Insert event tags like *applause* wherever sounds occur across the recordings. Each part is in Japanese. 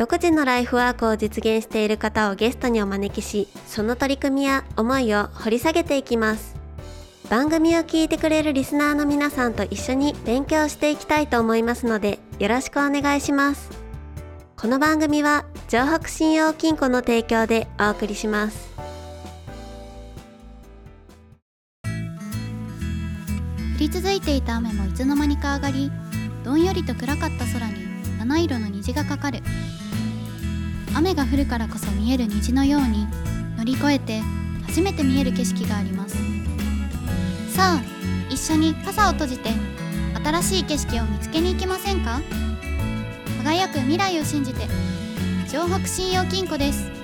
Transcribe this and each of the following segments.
独自のライフワークを実現している方をゲストにお招きしその取り組みや思いを掘り下げていきます。番組を聞いてくれるリスナーの皆さんと一緒に勉強していきたいと思いますのでよろしくお願いします。この番組は城北信用金庫の提供でお送りします。降り続いていた雨もいつの間にか上がりどんよりと暗かった空に七色の虹がかかる。雨が降るからこそ見える虹のように乗り越えて初めて見える景色があります。さあ一緒に傘を閉じて新しい景色を見つけに行きませんか？輝く未来を信じて城北信用金庫です。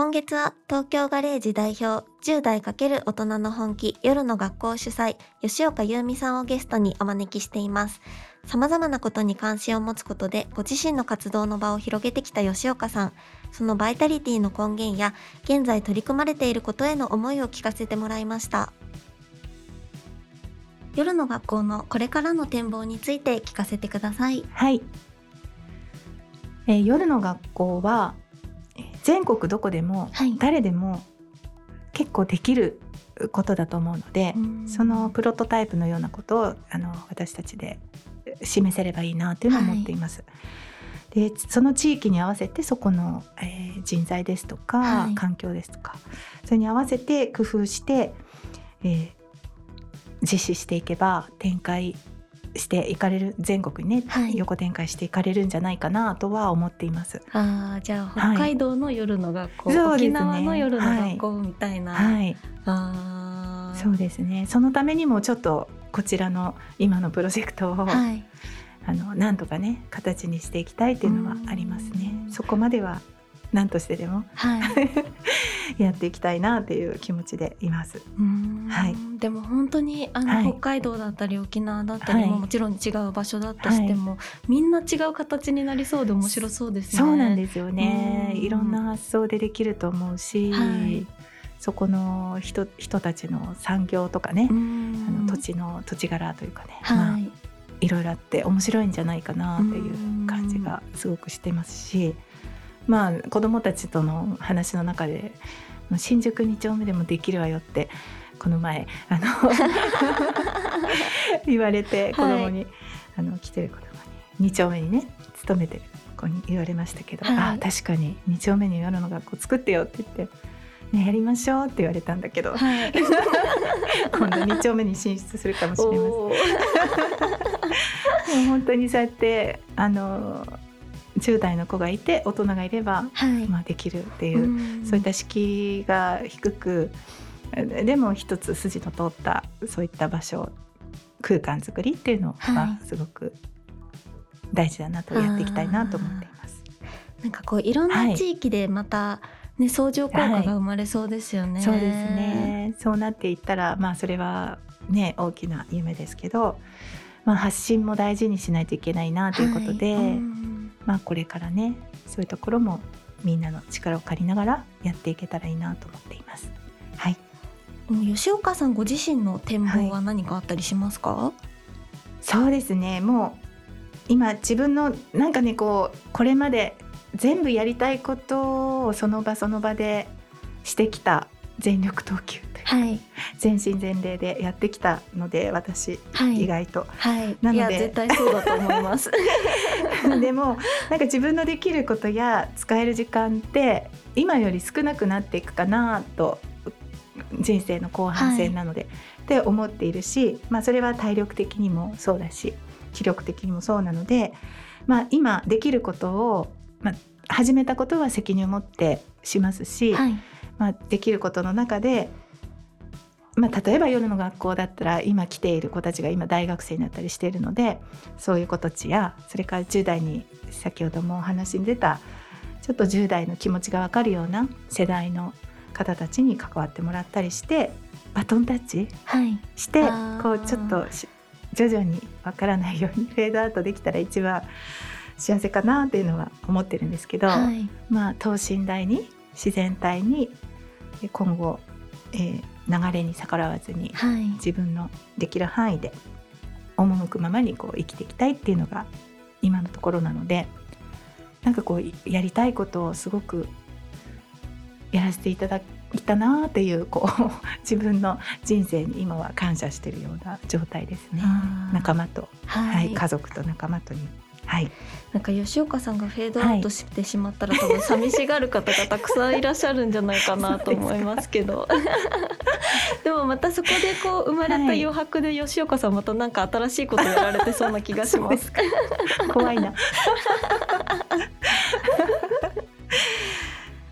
今月は東京ガレージ代表10代×大人の本気夜の学校主催吉岡優美さんをゲストにお招きしています。様々なことに関心を持つことでご自身の活動の場を広げてきた吉岡さん。そのバイタリティの根源や現在取り組まれていることへの思いを聞かせてもらいました。夜の学校のこれからの展望について聞かせてください。はい、えー夜の学校は全国どこでもはい。誰でも結構できることだと思うので、そのプロトタイプのようなことをあの私たちで示せればいいなというのを思っています。でその地域に合わせてそこの、えー人材ですとか、はい。環境ですとかそれに合わせて工夫して、えー実施していけば展開していかれる全国にね、はい。横展開していかれるんじゃないかなとは思っています。あーじゃあはい北海道の夜の学校、そうですね。沖縄の夜の学校みたいな、はい、あー。そうですね。そのためにもちょっとこちらの今のプロジェクトを、はい。あのなんとかね形にしていきたいっていうのはありますね。う。ん。そこまでは何としてでも。はい。*laughs* やっていきたいなっていう気持ちでいます。はい。でも本当にあの、はい。北海道だったり沖縄だったりも、はい。もちろん違う場所だとしても、みんな違う形になりそうで面白そうですね。そうなんですよね。うん。いろんな発想でできると思うし、はい。そこの人人たちの産業とかね、うあん。の土地の土地柄というかね、はい、まあいろいろあって面白いんじゃないかなっていう感じがすごくしてますし、まあ子どもたちとの話の中で「新宿2丁目でもできるわよ」ってこの前あの *laughs* 言われて子供に、あの来てる子供に2丁目にね勤めてる子に言われましたけど「はい。あ確かに2丁目に夜の学校作ってよ」って言って。ね、やりましょうって言われたんだけど、はい、*laughs* 今度2丁目に進出するかもしれません。*laughs* もう本当にそうやってあの10代の子がいて大人がいれば、はい、まあ、できるっていう、ん。そういった敷居が低くでも一つ筋の通ったそういった場所空間作りっていうのははすごく大事だなとやっていきたいなと思っています。なんかこういろんな地域でまた、ね相乗効果が生まれそうですよね。そうですね。そうなっていったらまあそれはね大きな夢ですけど、まあ、発信も大事にしないといけないなということで。まあ、これからねそういうところもみんなの力を借りながらやっていけたらいいなと思っています。はい、吉岡さんご自身の展望は何かあったりしますか？そうですねもう今自分のなんかねこうこれまで全部やりたいことをその場その場でしてきた全力投球というはい全身全霊でやってきたので私はい意外と。はい。なのでいや絶対そうだと思います。*laughs* でもなんか自分のできることや使える時間って今より少なくなっていくかなと人生の後半戦なので、って思っているし、まあ、それは体力的にもそうだし気力的にもそうなので、まあ、今できることを、まあ、始めたことは責任を持ってしますし、はいまあ、できることの中で、まあ、例えば夜の学校だったら今来ている子たちが今大学生になったりしているのでそういう子たちやそれから10代に先ほどもお話に出たちょっと10代の気持ちが分かるような世代の方たちに関わってもらったりしてバトンタッチはい。してあー。こうちょっとし徐々に分からないようにフェードアウトできたら一番幸せかなっていうのは思ってるんですけど、はい。まあ等身大に自然体にえ今後、えー流れに逆らわずにはい。自分のできる範囲で赴くままにこう生きていきたいっていうのが今のところなのでなんかこうやりたいことをすごくやらせていただいたなっていうこう *laughs* 自分の人生に今は感謝してるような状態ですね。仲間と、ははいい、家族と仲間とに。はい、なんか吉岡さんがフェードアウトしてしまったら、多分寂しがる方がたくさんいらっしゃるんじゃないかなと思いますけど。でもまたそこでこう生まれた余白で吉岡さんまたなんか新しいことやられてそうな気がしまです怖いな。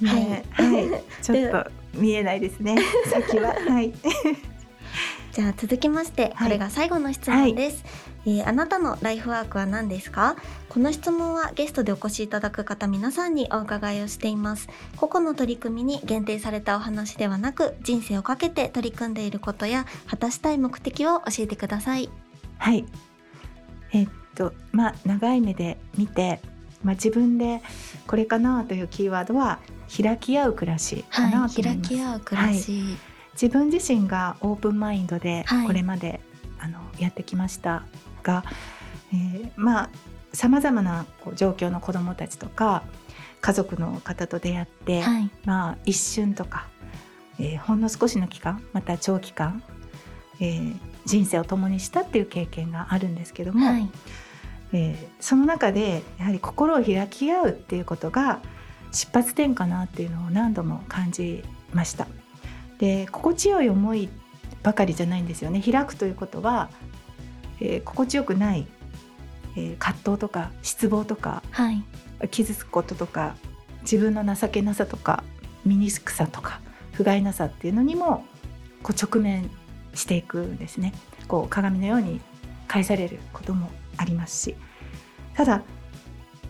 ねはい、ちょっと見えないですね。*laughs* 先は、はい。*laughs* じゃあ続きまして、はい。これが最後の質問です、えーあなたのライフワークは何ですか？この質問はゲストでお越しいただく方皆さんにお伺いをしています。個々の取り組みに限定されたお話ではなく人生をかけて取り組んでいることや果たしたい目的を教えてください。はい。えっと、まあ、長い目で見て、まあ、自分でこれかなというキーワードは開き合う暮らしかなと思います。合う暮らし、自分自身がオープンマインドではい。これまで、あのやってきましたが、えーまあさまざまなこう状況の子どもたちとか家族の方と出会って、はい。まあ、一瞬とか、えーほんの少しの期間また長期間、えー人生を共にしたっていう経験があるんですけども、はい。えーその中でやはり心を開き合うっていうことが出発点かなっていうのを何度も感じました。で心地よい思いばかりじゃないんですよね。開くということは、えー心地よくない、えー葛藤とか失望とかはい。傷つくこととか自分の情けなさとか醜さとか不甲斐なさっていうのにもこう直面していくんですね。こう鏡のように返されることもありますし。ただ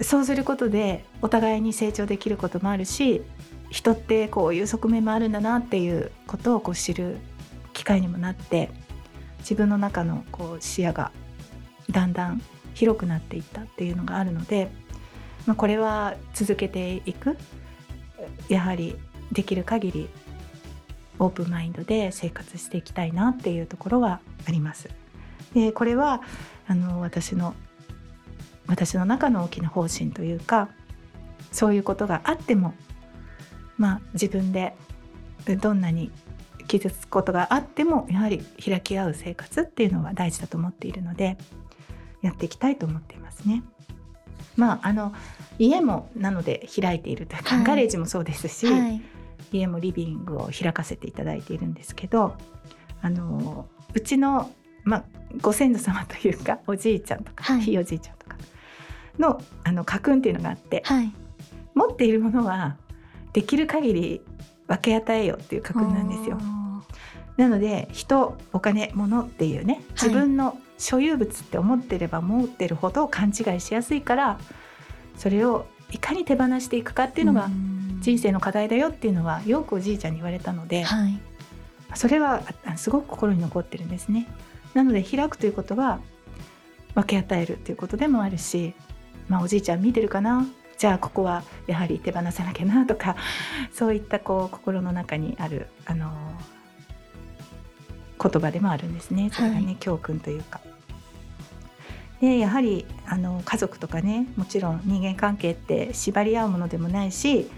そうすることでお互いに成長できることもあるし人ってこういう側面もあるんだなっていうことをこう知る機会にもなって自分の中のこう視野がだんだん広くなっていったっていうのがあるので、まあ、これは続けていくやはりできる限りオープンマインドで生活していきたいなっていうところはあります。でこれはあの私の私の中の大きな方針というかそういうことがあってもまあ自分でどんなに傷つくことがあってもやはり開き合う生活っていうのは大事だと思っているのでやっていきたいと思っていますね。まああの家もなので開いているというか、はい。ガレージもそうですし、はい。家もリビングを開かせていただいているんですけどあのうちの、まあ、ご先祖様というか *laughs* おじいちゃんとか、はい。ひいおじいちゃんとかのあの家訓っていうのがあってはい。持っているものはできる限り分け与えようっていう家訓なんですよ。なので人お金物っていうね自分の所有物って思ってれば持ってるほど勘違いしやすいからそれをいかに手放していくかっていうのが人生の課題だよっていうのはよくおじいちゃんに言われたので、はい。それはあすごく心に残ってるんですね。なので開くということは分け与えるということでもあるし、まあ、おじいちゃん見てるかな？じゃあここはやはり手放さなきゃなとかそういったこう心の中にあるあの言葉でもあるんですね。それがね、はい教訓というか。でやはりあの家族とかねもちろん人間関係って縛り合うものでもないし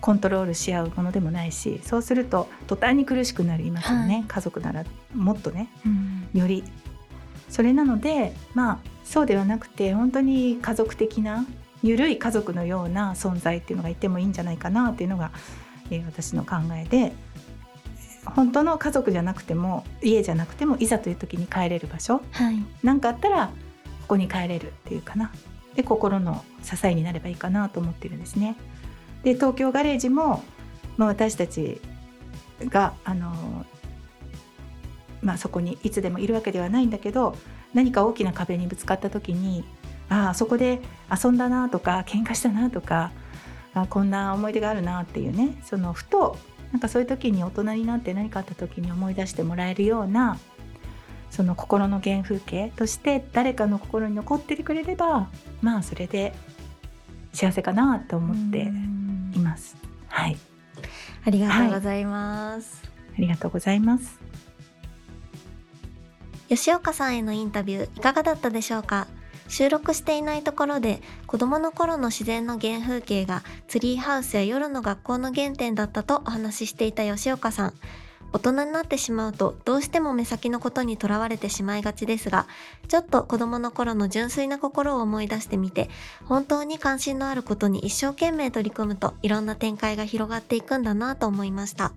コントロールし合うものでもないしそうすると途端に苦しくなりますよね、はい。家族ならもっとねうん。より。それなのでまあそうではなくて本当に家族的な緩い家族のような存在っていうのがいてもいいんじゃないかなっていうのが、えー私の考えで本当の家族じゃなくても家じゃなくてもいざという時に帰れる場所。はい。何かあったらここに帰れるっていうかな。で心の支えになればいいかなと思ってるんですね。で東京ガレージも、まあ、私たちがあのまあ、そこにいつでもいるわけではないんだけど何か大きな壁にぶつかった時にああそこで遊んだなとか喧嘩したなとかあこんな思い出があるなっていうねそのふとなんかそういう時に大人になって何かあった時に思い出してもらえるようなその心の原風景として誰かの心に残っててくれればまあそれで幸せかなと思っています。はい、ありがとうございます、ありがとうございます。吉岡さんへのインタビューいかがだったでしょうか？収録していないところで子供の頃の自然の原風景がツリーハウスや夜の学校の原点だったとお話ししていた吉岡さん。大人になってしまうとどうしても目先のことにとらわれてしまいがちですがちょっと子供の頃の純粋な心を思い出してみて本当に関心のあることに一生懸命取り組むといろんな展開が広がっていくんだなと思いました。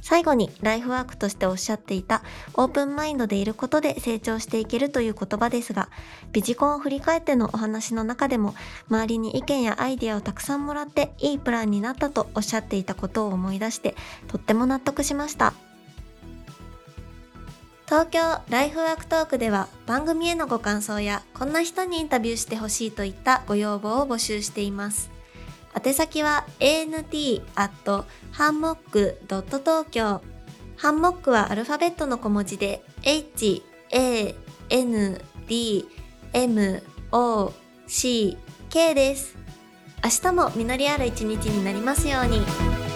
最後にライフワークとしておっしゃっていたオープンマインドでいることで成長していけるという言葉ですがビジコンを振り返ってのお話の中でも周りに意見やアイデアをたくさんもらっていいプランになったとおっしゃっていたことを思い出してとっても納得しました。東京ライフワークトークでは番組へのご感想やこんな人にインタビューしてほしいといったご要望を募集しています。宛先は ant アットハンモックドット東京ハンモックはアルファベットの小文字で h a n d m o c k です。明日も実りある一日になりますように。